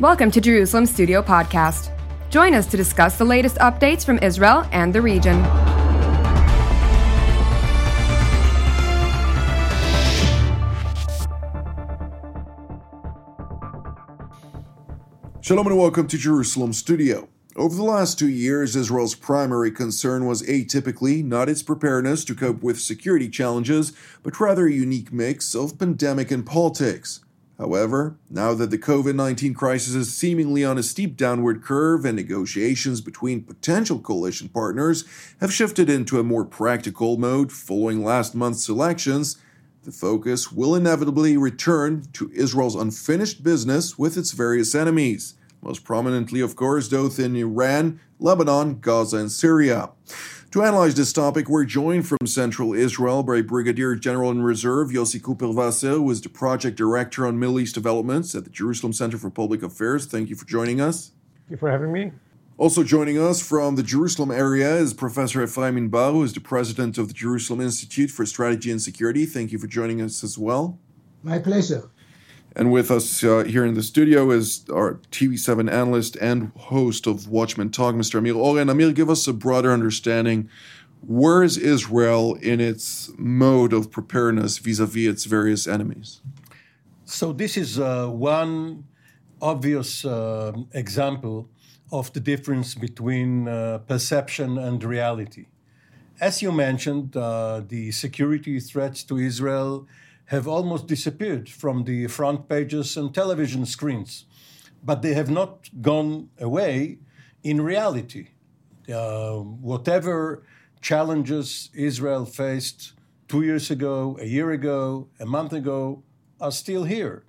Welcome to Jerusalem Studio Podcast. Join us to discuss the latest updates from Israel and the region. Shalom and welcome to Jerusalem Studio. Over the last two years, Israel's primary concern was atypically not its preparedness to cope with security challenges, but rather a unique mix of pandemic and politics. However, now that the COVID 19 crisis is seemingly on a steep downward curve and negotiations between potential coalition partners have shifted into a more practical mode following last month's elections, the focus will inevitably return to Israel's unfinished business with its various enemies most prominently, of course, those in Iran, Lebanon, Gaza, and Syria. To analyze this topic, we're joined from Central Israel by Brigadier General in Reserve Yossi Kuperwasser, who is the Project Director on Middle East Developments at the Jerusalem Center for Public Affairs. Thank you for joining us. Thank you for having me. Also joining us from the Jerusalem area is Professor Ephraim Inbar, who is the president of the Jerusalem Institute for Strategy and Security. Thank you for joining us as well. My pleasure. And with us uh, here in the studio is our TV7 analyst and host of Watchmen Talk, Mr. Amir Oren. Amir, give us a broader understanding. Where is Israel in its mode of preparedness vis a vis its various enemies? So, this is uh, one obvious uh, example of the difference between uh, perception and reality. As you mentioned, uh, the security threats to Israel have almost disappeared from the front pages and television screens, but they have not gone away in reality. Uh, whatever challenges Israel faced two years ago, a year ago, a month ago, are still here.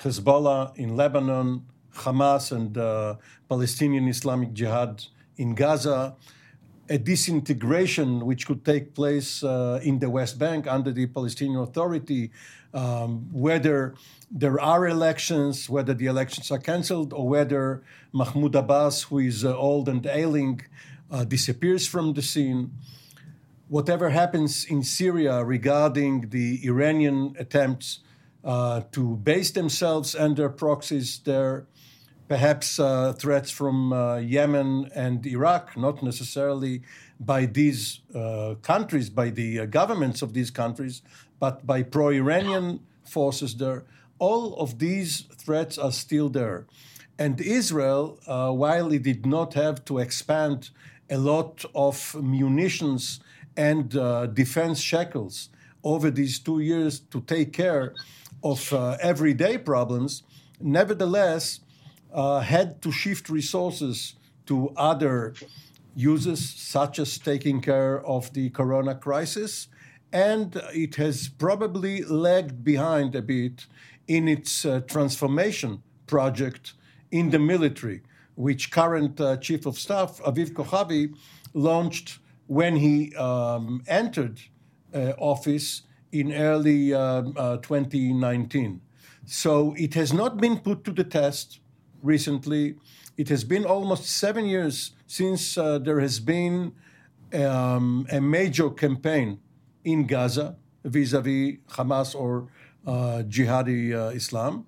Hezbollah in Lebanon, Hamas and uh, Palestinian Islamic Jihad in Gaza, a disintegration which could take place uh, in the West Bank under the Palestinian Authority, um, whether there are elections, whether the elections are cancelled, or whether Mahmoud Abbas, who is uh, old and ailing, uh, disappears from the scene. Whatever happens in Syria regarding the Iranian attempts uh, to base themselves and their proxies there, perhaps uh, threats from uh, Yemen and Iraq, not necessarily by these uh, countries, by the uh, governments of these countries, but by pro Iranian forces there. All of these threats are still there. And Israel, uh, while it did not have to expand a lot of munitions and uh, defense shekels over these two years to take care of everyday problems, nevertheless, uh, had to shift resources to other uses, such as taking care of the corona crisis. And it has probably lagged behind a bit in its uh, transformation project in the military, which current uh, Chief of Staff Aviv Kochavi launched when he um, entered uh, office in early um, uh, 2019. So it has not been put to the test recently. It has been almost seven years since uh, there has been um, a major campaign in Gaza vis a vis Hamas or uh, Jihadi uh, Islam.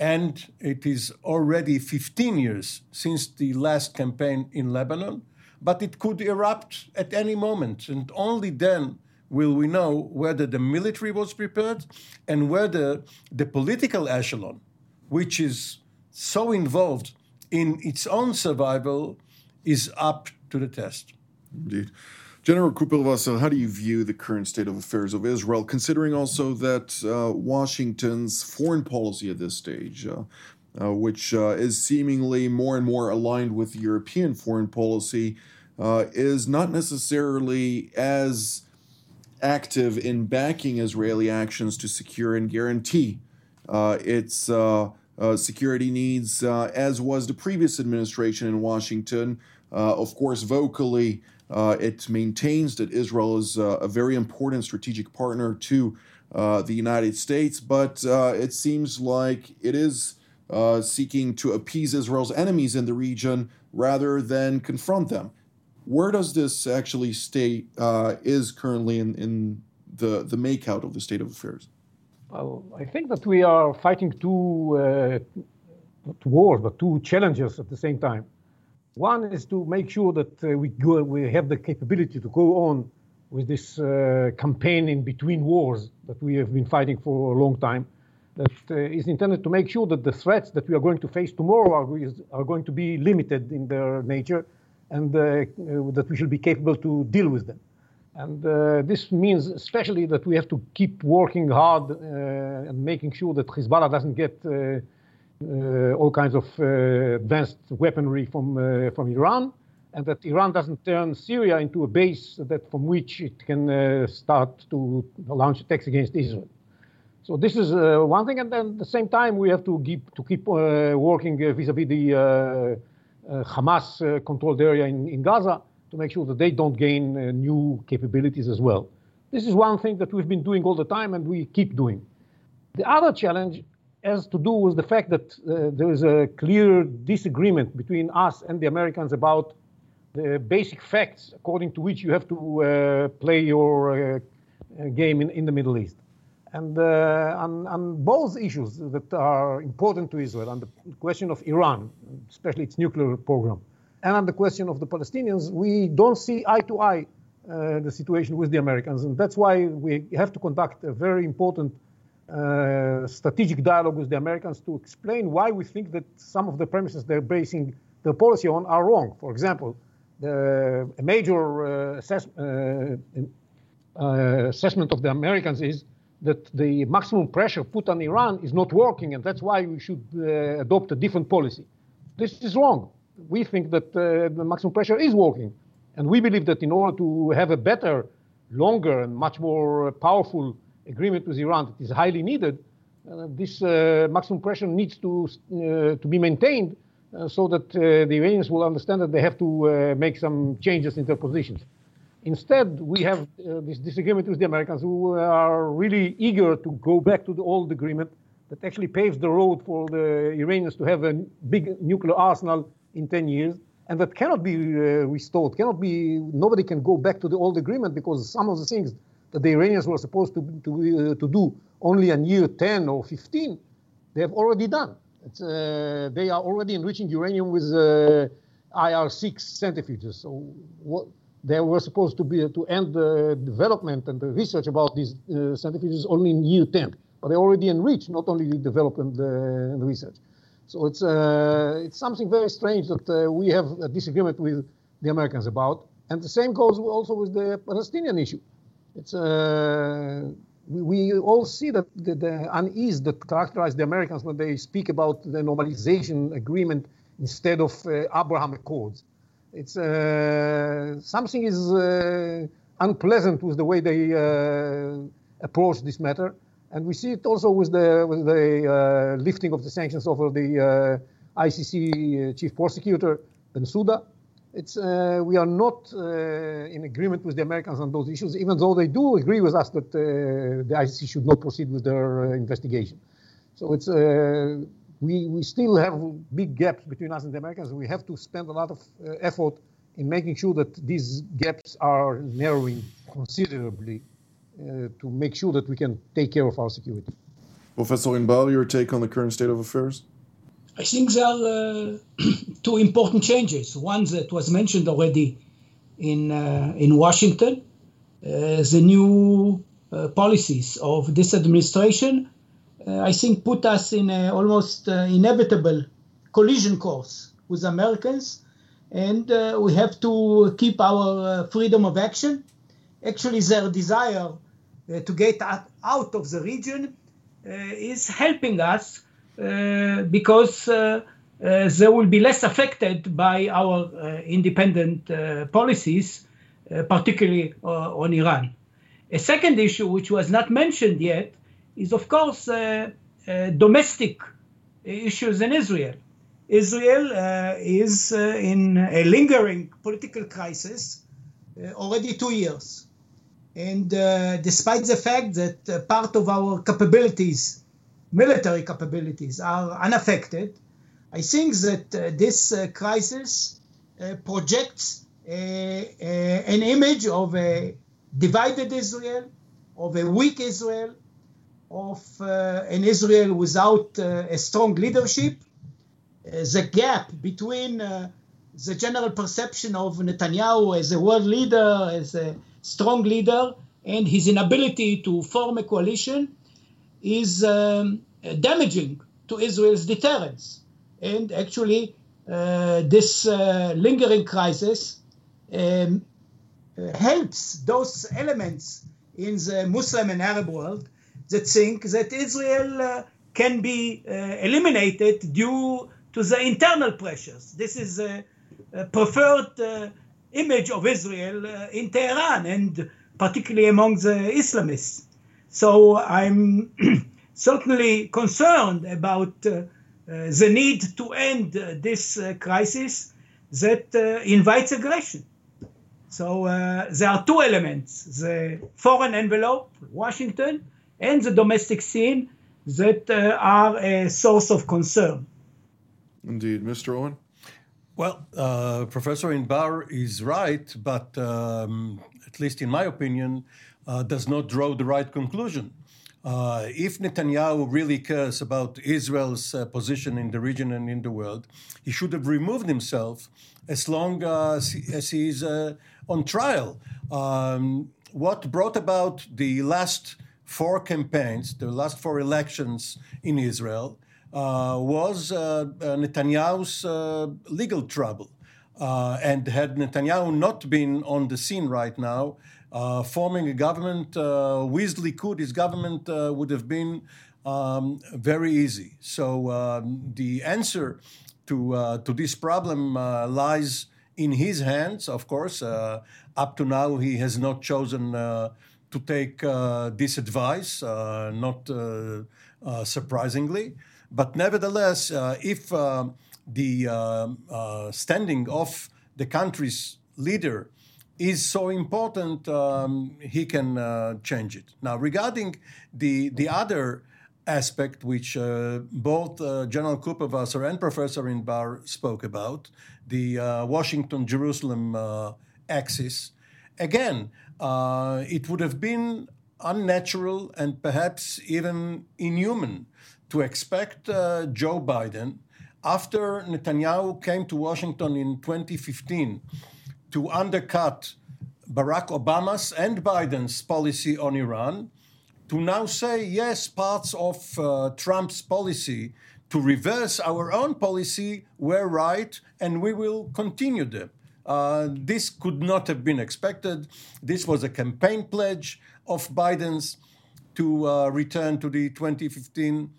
And it is already 15 years since the last campaign in Lebanon, but it could erupt at any moment. And only then will we know whether the military was prepared and whether the political echelon, which is so involved in its own survival is up to the test. Indeed. General Kuperwasser, how do you view the current state of affairs of Israel, considering also that uh, Washington's foreign policy at this stage, uh, uh, which uh, is seemingly more and more aligned with European foreign policy, uh, is not necessarily as active in backing Israeli actions to secure and guarantee uh, its uh, security needs, uh, as was the previous administration in Washington. Uh, of course, vocally, it maintains that Israel is a very important strategic partner to the United States, but it seems like it is seeking to appease Israel's enemies in the region rather than confront them. Where does this actually state is currently in, in the, the makeout of the state of affairs? Well, I think that we are fighting two uh, not wars, but two challenges at the same time. One is to make sure that uh, we, go, we have the capability to go on with this uh, campaign in between wars that we have been fighting for a long time, that uh, is intended to make sure that the threats that we are going to face tomorrow are, are going to be limited in their nature and uh, uh, that we should be capable to deal with them. And uh, this means especially that we have to keep working hard and making sure that Hezbollah doesn't get uh, all kinds of uh, advanced weaponry from, uh, from Iran, and that Iran doesn't turn Syria into a base that from which it can start to launch attacks against Israel. So this is uh, one thing, and then at the same time we have to keep to keep uh, working vis-a-vis the Hamas controlled area in, in, Gaza to make sure that they don't gain new capabilities as well. This is one thing that we've been doing all the time, and we keep doing. The other challenge has to do with the fact that uh, there is a clear disagreement between us and the Americans about the basic facts according to which you have to uh, play your uh, game in, in the Middle East. And uh, on, on, both issues that are important to Israel, on the question of Iran, especially its nuclear program, and on the question of the Palestinians, we don't see eye to eye uh, the situation with the Americans. And that's why we have to conduct a very important uh, strategic dialogue with the Americans to explain why we think that some of the premises they're basing their policy on are wrong. For example, the, a major uh, assess, uh, uh, assessment of the Americans is that the maximum pressure put on Iran is not working, and that's why we should uh, adopt a different policy. This is wrong. We think that uh, the maximum pressure is working, and we believe that in order to have a better, longer, and much more powerful agreement with Iran that is highly needed, uh, this uh, maximum pressure needs to, uh, to be maintained so that the Iranians will understand that they have to make some changes in their positions. Instead, we have uh, this disagreement with the Americans who are really eager to go back to the old agreement that actually paves the road for the Iranians to have a big nuclear arsenal in 10 years and that cannot be uh, restored, cannot be, nobody can go back to the old agreement because some of the things that the Iranians were supposed to, to, uh, to do only in year 10 or 15, they have already done. Uh, they are already enriching uranium with uh, IR6 centrifuges. So what, they were supposed to be to end the development and the research about these uh, centrifuges only in year 10, but they already enriched, not only the development uh, and the research. So it's uh, it's something very strange that uh, we have a disagreement with the Americans about, and the same goes also with the Palestinian issue. It's uh, we, we, all see that the, the, unease that characterizes the Americans when they speak about the normalization agreement instead of uh, Abraham Accords. It's uh, something is uh, unpleasant with the way they approach this matter, and we see it also with the with the uh, lifting of the sanctions over the ICC chief prosecutor Bensouda it's, uh, we are not uh, in agreement with the Americans on those issues, even though they do agree with us that uh, the ICC should not proceed with their uh, investigation. So it's, uh, we, we still have big gaps between us and the Americans. We have to spend a lot of uh, effort in making sure that these gaps are narrowing considerably to make sure that we can take care of our security. Professor Inbar, your take on the current state of affairs? I think there are uh, two important changes. One that was mentioned already in uh, in Washington, uh, the new uh, policies of this administration, uh, I think, put us in a almost uh, inevitable collision course with Americans, and we have to keep our freedom of action. Actually, their desire to get out of the region is helping us uh, because uh, uh, they will be less affected by our independent policies, particularly on Iran. A second issue, which was not mentioned yet, is of course domestic issues in Israel. Israel uh, is uh, in a lingering political crisis uh, already two years. And despite the fact that part of our capabilities military capabilities are unaffected, I think that uh, this uh, crisis uh, projects an image of a divided Israel, of a weak Israel, of uh, an Israel without uh, a strong leadership, the gap between uh, the general perception of Netanyahu as a world leader, as a strong leader, and his inability to form a coalition is um, damaging to Israel's deterrence. And actually, uh, this uh, lingering crisis um, helps those elements in the Muslim and Arab world that think that Israel uh, can be uh, eliminated due to the internal pressures. This is a, a preferred uh, image of Israel uh, in Tehran and particularly among the Islamists. So I'm certainly concerned about uh, uh, the need to end uh, this crisis that invites aggression. So there are two elements the foreign envelope, Washington, and the domestic scene that are a source of concern. Indeed. Mr. Oren? Well, uh, Professor Inbar is right, but um, at least in my opinion, uh, does not draw the right conclusion. Uh, if Netanyahu really cares about Israel's uh, position in the region and in the world, he should have removed himself as long as, he is uh, on trial. Um, what brought about the last four campaigns, the last four elections in Israel, was uh, Netanyahu's legal trouble. Uh, and had Netanyahu not been on the scene right now, uh, forming a government uh, with Likud, his government uh, would have been um, very easy. So um, the answer to uh, to this problem uh, lies in his hands. Of course, up to now he has not chosen to take this advice, not surprisingly. But nevertheless, if the uh, uh, standing of the country's leader is so important, um, he can uh, change it. Now, regarding the the other aspect, which uh, both uh, General Kuperwasser and Professor Inbar spoke about, the uh, Washington-Jerusalem axis, again, it would have been unnatural and perhaps even inhuman to expect Joe Biden after Netanyahu came to Washington in 2015 to undercut Barack Obama's and Biden's policy on Iran, to now say, yes, parts of uh, Trump's policy to reverse our own policy were right and we will continue them. Uh, this could not have been expected. This was a campaign pledge of Biden's to uh, return to the 2015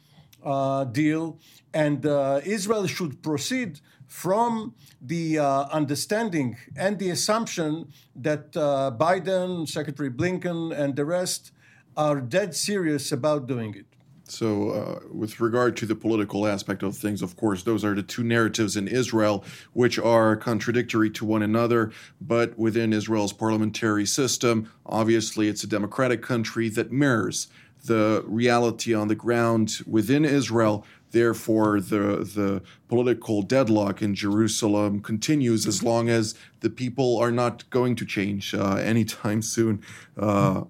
uh, deal, and uh, Israel should proceed from the uh, understanding and the assumption that uh, Biden, Secretary Blinken, and the rest are dead serious about doing it. So, uh, with regard to the political aspect of things, of course, those are the two narratives in Israel, which are contradictory to one another. But within Israel's parliamentary system, obviously, it's a democratic country that mirrors the reality on the ground within Israel. Therefore, the, the political deadlock in Jerusalem continues as long as the people are not going to change uh, anytime soon, uh,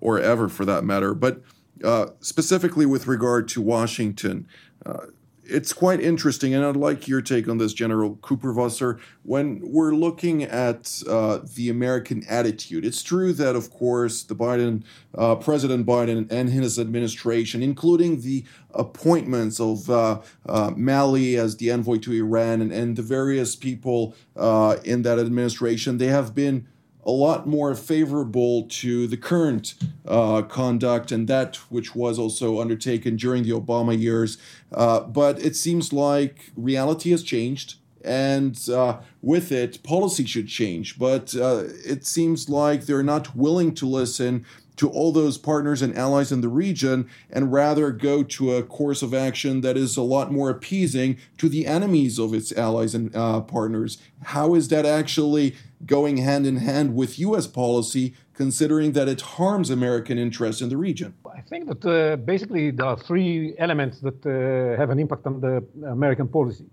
or ever for that matter. But uh, specifically with regard to Washington, uh, it's quite interesting, and I'd like your take on this, General Kuperwasser. When we're looking at uh, the American attitude, it's true that, of course, the Biden, uh, President Biden, and his administration, including the appointments of uh, uh Malley as the envoy to Iran and, and the various people uh, in that administration, they have been a lot more favorable to the current uh, conduct and that which was also undertaken during the Obama years. Uh, but it seems like reality has changed. And uh, with it, policy should change. But uh, it seems like they're not willing to listen to all those partners and allies in the region and rather go to a course of action that is a lot more appeasing to the enemies of its allies and uh, partners. How is that actually going hand in hand with U.S. policy, considering that it harms American interests in the region? I think that uh, basically there are three elements that uh, have an impact on the American policy.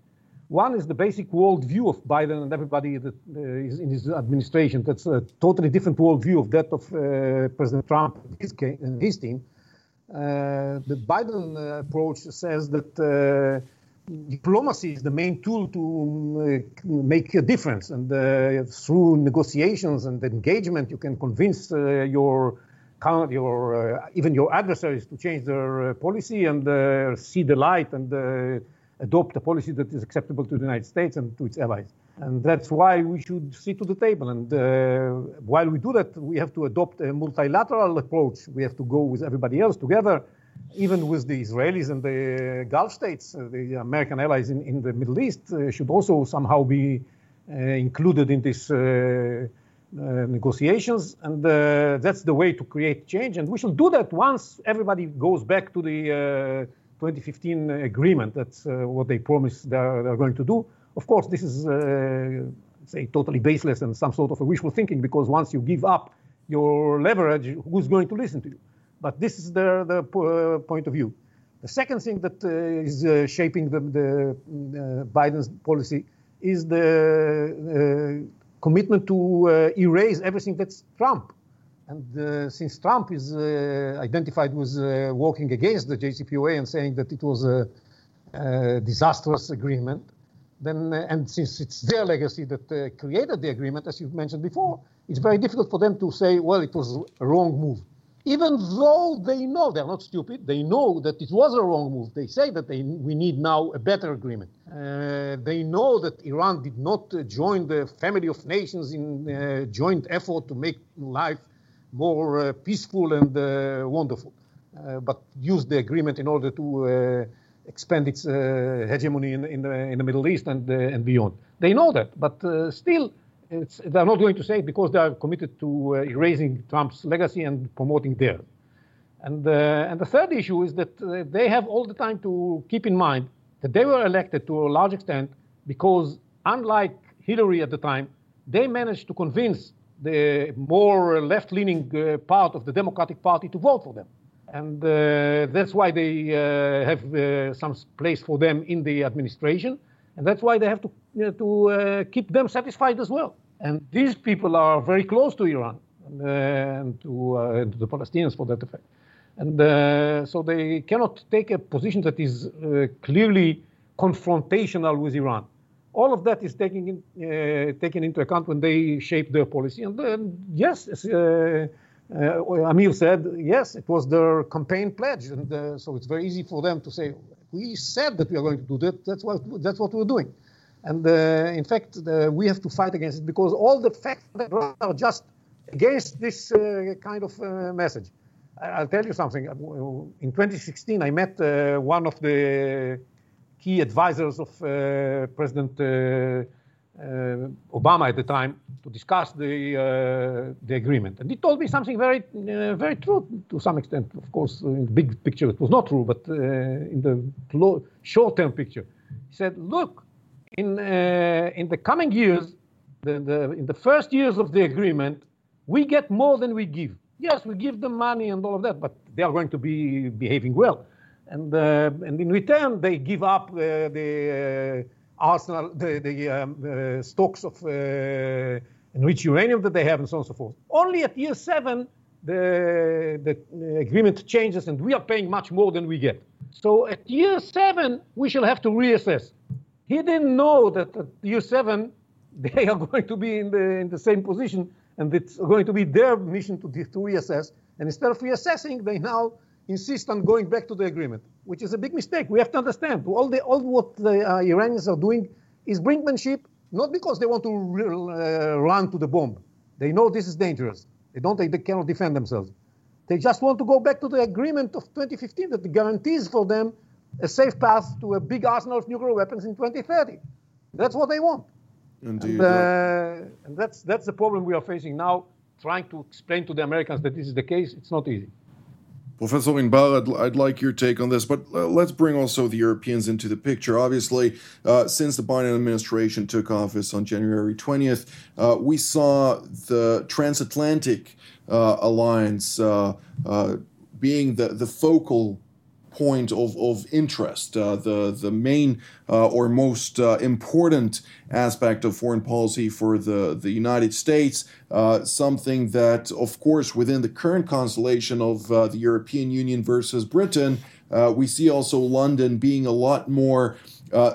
One is the basic worldview of Biden and everybody that uh, is in his administration. That's a totally different worldview of that of uh, President Trump and his, and his team. Uh, the Biden uh, approach says that diplomacy is the main tool to uh, make a difference. And uh, through negotiations and engagement, you can convince uh, your your uh, even your adversaries to change their uh, policy and uh, see the light and adopt a policy that is acceptable to the United States and to its allies. And that's why we should sit to the table. And while we do that, we have to adopt a multilateral approach. We have to go with everybody else together even with the Israelis and the Gulf states, uh, the American allies in, in the Middle East uh, should also somehow be uh, included in these negotiations. And that's the way to create change. And we should do that once everybody goes back to the 2015 agreement. That's what they promised they're, they're, going to do. Of course, this is say totally baseless and some sort of a wishful thinking because once you give up your leverage, who's going to listen to you? But this is the, the uh, point of view. The second thing that uh, is uh, shaping the, the Biden's policy is the commitment to erase everything that's Trump. And uh, since Trump is uh, identified with uh, working against the JCPOA and saying that it was a, a disastrous agreement, then and since it's their legacy that created the agreement, as you've mentioned before, it's very difficult for them to say, well, it was a wrong move even though they know they're not stupid, they know that it was a wrong move. They say that they, we need now a better agreement. Uh, they know that Iran did not uh, join the family of nations in uh, joint effort to make life more uh, peaceful and uh, wonderful, uh, but used the agreement in order to expand its hegemony in, in, the, in, the, Middle East and, and beyond. They know that, but still they're not going to say it because they are committed to uh, erasing Trump's legacy and promoting theirs. And, uh, and the third issue is that uh, they have all the time to keep in mind that they were elected to a large extent because, unlike Hillary at the time, they managed to convince the more left leaning uh, part of the Democratic Party to vote for them. And uh, that's why they uh, have some place for them in the administration. And that's why they have to, you know, to uh, keep them satisfied as well. And these people are very close to Iran and, uh, and to, uh, to the Palestinians for that effect. And uh, so they cannot take a position that is uh, clearly confrontational with Iran. All of that is taken, in, uh, taken into account when they shape their policy. And yes, Amir said, yes, it was their campaign pledge. And so it's very easy for them to say, we said that we are going to do that. That's what that's what we're doing. And uh, in fact, uh, we have to fight against it because all the facts are just against this uh, kind of uh, message. I'll tell you something. In 2016, I met uh, one of the key advisors of uh, President Obama at the time to discuss the uh, the agreement, and he told me something very uh, very true to some extent. Of course, in the big picture, it was not true, but in the short-term picture, he said, "Look, in in the coming years, the, the, in the first years of the agreement, we get more than we give. Yes, we give them money and all of that, but they are going to be behaving well, and uh, and in return, they give up uh, the arsenal, the, the um, uh, stocks of uh, enriched uranium that they have, and so on and so forth. Only at year seven, the, the agreement changes, and we are paying much more than we get. So at year seven, we shall have to reassess. He didn't know that at year seven, they are going to be in the, in the same position, and it's going to be their mission to, to reassess. And instead of reassessing, they now insist on going back to the agreement, which is a big mistake. We have to understand all the all what the uh, Iranians are doing is brinkmanship, not because they want to uh, run to the bomb. They know this is dangerous. They don't. They, they cannot defend themselves. They just want to go back to the agreement of 2015 that guarantees for them a safe path to a big arsenal of nuclear weapons in 2030. That's what they want. Indeed. And, uh, and that's that's the problem we are facing now. Trying to explain to the Americans that this is the case, it's not easy. Professor Inbar, I'd, I'd, like your take on this, but uh, let's bring also the Europeans into the picture. Obviously, uh, since the Biden administration took office on January 20th, uh, we saw the transatlantic uh, alliance uh, uh, being the, the focal point of, of interest, uh, the, the main uh, or most uh, important aspect of foreign policy for the, the United States, uh, something that, of course, within the current constellation of uh, the European Union versus Britain, uh, we see also London being a lot more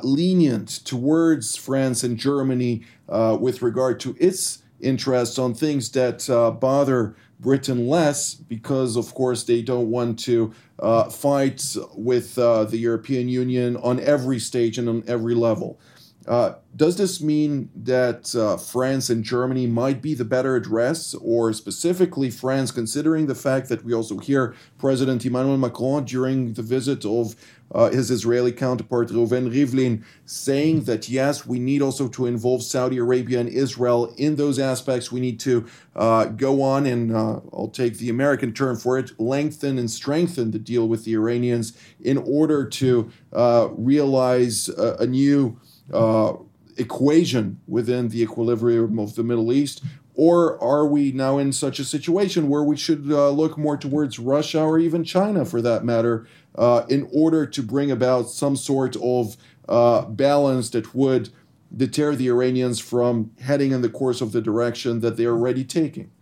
lenient towards France and Germany with regard to its interests on things that bother Britain less because, of course, they don't want to uh, fight with uh, the European Union on every stage and on every level. Uh, does this mean that uh, France and Germany might be the better address, or specifically France, considering the fact that we also hear President Emmanuel Macron during the visit of uh, his Israeli counterpart Reuven Rivlin saying that yes, we need also to involve Saudi Arabia and Israel in those aspects. We need to uh, go on and uh, I'll take the American term for it, lengthen and strengthen the deal with the Iranians in order to uh, realize a, a new uh, equation within the equilibrium of the Middle East? Or are we now in such a situation where we should uh, look more towards Russia or even China, for that matter, uh, in order to bring about some sort of uh, balance that would deter the Iranians from heading in the course of the direction that they are already taking?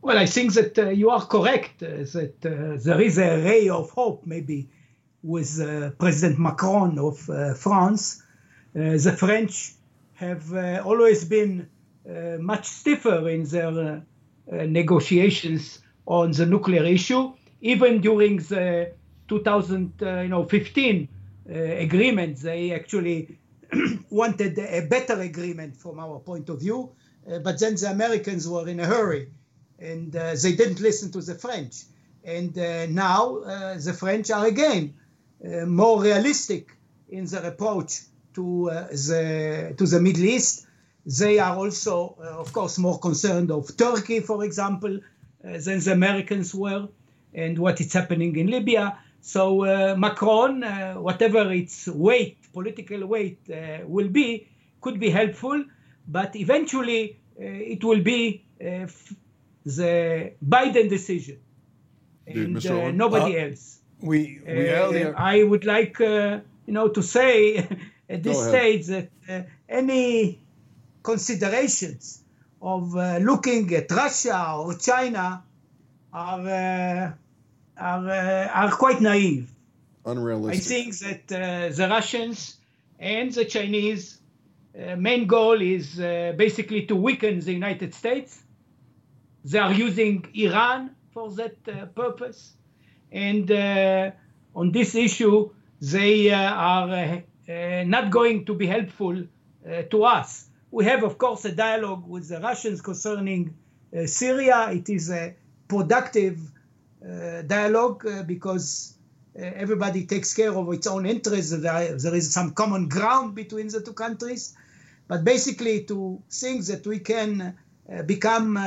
Well, I think that uh, you are correct, uh, that uh, there is a ray of hope, maybe, with President Macron of France the French have always been much stiffer in their negotiations on the nuclear issue, even during the 2015 agreement. They actually wanted a better agreement from our point of view, but then the Americans were in a hurry and uh, they didn't listen to the French. And uh, now uh, the French are again more realistic in their approach to uh, the to the Middle East. They are also, uh, of course, more concerned of Turkey, for example, uh, than the Americans were, and what is happening in Libya. So Macron, whatever its weight, political weight, will be, could be helpful, but eventually it will be the Biden decision and uh, nobody uh, else. We, we uh, earlier... I would like, you know, to say at this stage that uh, any considerations of uh, looking at Russia or China are uh, are uh, are quite naive. Unrealistic. I think that uh, the Russians and the Chinese uh, main goal is basically to weaken the United States. They are using Iran for that purpose, and on this issue, they are uh, not going to be helpful uh, to us. We have, of course, a dialogue with the Russians concerning uh, Syria. It is a productive dialogue because everybody takes care of its own interests. There, there is some common ground between the two countries. But basically, to think that we can become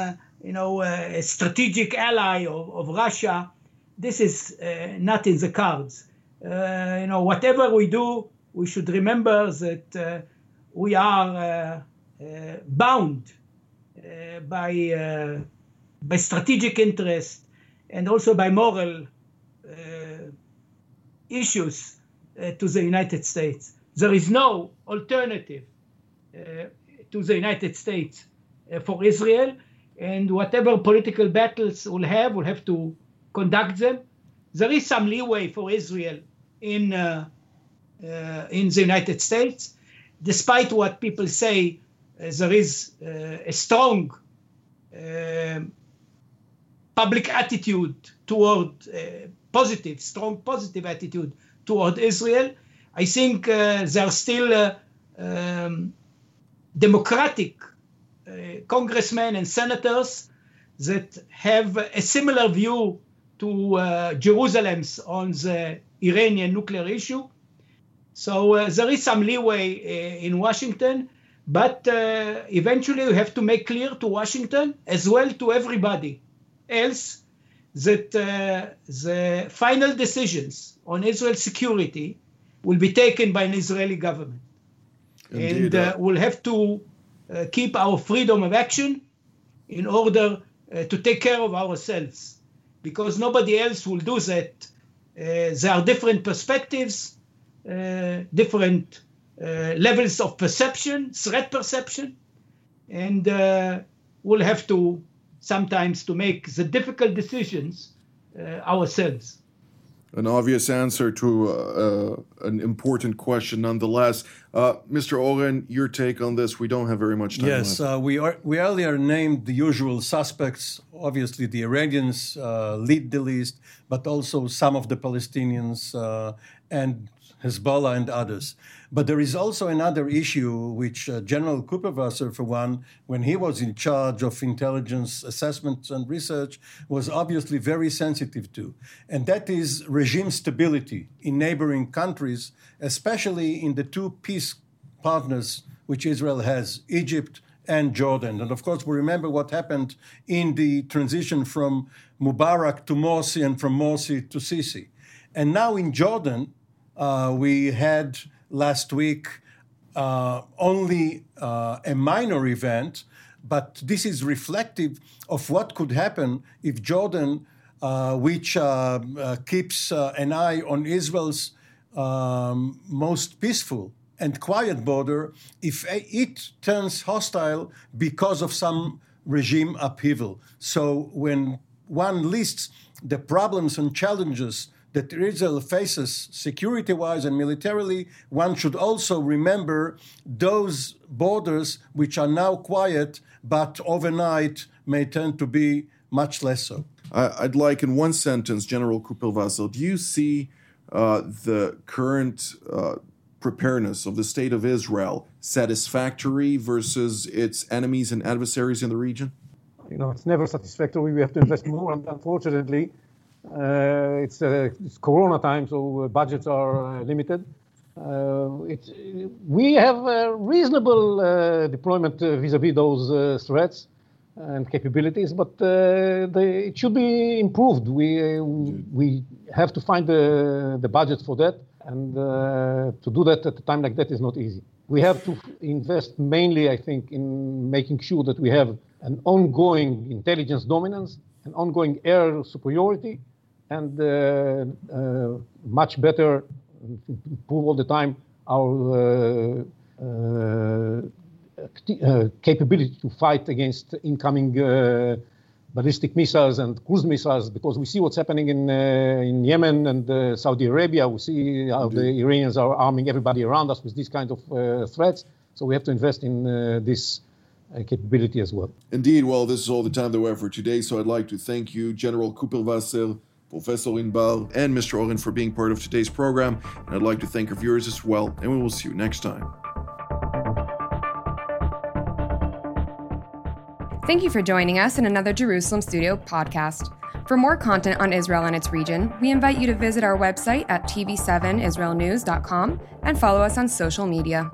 you know, a strategic ally of, of Russia, this is uh, not in the cards. Uh, you know, whatever we do, we should remember that uh, we are uh, uh, bound by, by strategic interest and also by moral issues to the United States. There is no alternative to the United States for Israel, and whatever political battles we'll have, we'll have to conduct them. There is some leeway for Israel in uh, uh, in the United States. Despite what people say, uh, there is uh, a strong public attitude toward positive, strong positive attitude toward Israel. I think there are still um, democratic uh, congressmen and senators that have a similar view to uh, Jerusalem's on the Iranian nuclear issue. So uh, there is some leeway uh, in Washington, but uh, eventually we have to make clear to Washington as well to everybody else that uh, the final decisions on Israel's security will be taken by an Israeli government. Indeed, and uh, we'll have to uh, keep our freedom of action in order to take care of ourselves because nobody else will do that. there are different perspectives uh, different uh, levels of perception, threat perception, and uh, we'll have to sometimes to make the difficult decisions ourselves. An obvious answer to uh, uh, an important question, nonetheless. Uh, Mr. Oren, your take on this? We don't have very much time. Yes, uh, we are. We earlier named the usual suspects. Obviously, the Iranians uh, lead the list, but also some of the Palestinians uh, and Hezbollah and others. But there is also another issue which uh, General Kuperwasser, for one, when he was in charge of intelligence assessment and research, was obviously very sensitive to. And that is regime stability in neighboring countries, especially in the two peace partners which Israel has, Egypt and Jordan. And of course, we remember what happened in the transition from Mubarak to Morsi and from Morsi to Sisi. And now in Jordan, uh, we had last week uh, only uh, a minor event, but this is reflective of what could happen if Jordan, uh, which uh, uh, keeps an eye on Israel's um, most peaceful and quiet border, if it turns hostile because of some regime upheaval. So when one lists the problems and challenges that Israel faces security wise and militarily, one should also remember those borders which are now quiet, but overnight may tend to be much less so. I'd like, in one sentence, General Kuperwasser, do you see uh, the current uh, preparedness of the state of Israel satisfactory versus its enemies and adversaries in the region? You know, it's never satisfactory. We have to invest more, and unfortunately, uh, it's, uh, it's Corona time, so uh, budgets are limited. It's, we have a reasonable deployment vis-à-vis those threats and capabilities, but uh, they, it should be improved. We uh, we have to find the the budget for that, and uh, to do that at a time like that is not easy. We have to invest mainly, I think, in making sure that we have an ongoing intelligence dominance, an ongoing air superiority, and uh, uh, much better improve all the time our uh, capability to fight against incoming ballistic missiles and cruise missiles because we see what's happening in uh, in Yemen and uh, Saudi Arabia. We see how Indeed. the Iranians are arming everybody around us with these kind of uh, threats. So we have to invest in this Uh, capability as well. Indeed. Well, this is all the time that we have for today. So I'd like to thank you, General Kuperwasser, Professor Inbar, and Mr. Oren for being part of today's program. And I'd like to thank our viewers as well, and we will see you next time. Thank you for joining us in another Jerusalem Studio podcast. For more content on Israel and its region, we invite you to visit our website at tv7israelnews.com and follow us on social media.